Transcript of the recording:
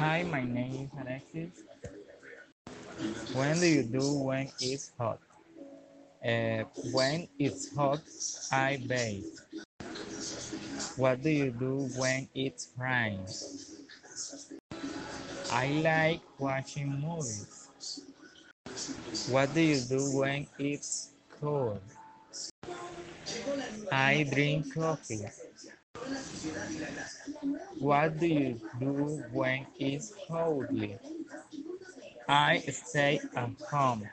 Hi, my name is Alexis. When do you do when it's hot? Uh, when it's hot, I bathe. What do you do when it's rain? I like watching movies. What do you do when it's cold? I drink coffee. What do you do when it's cold? I stay at home.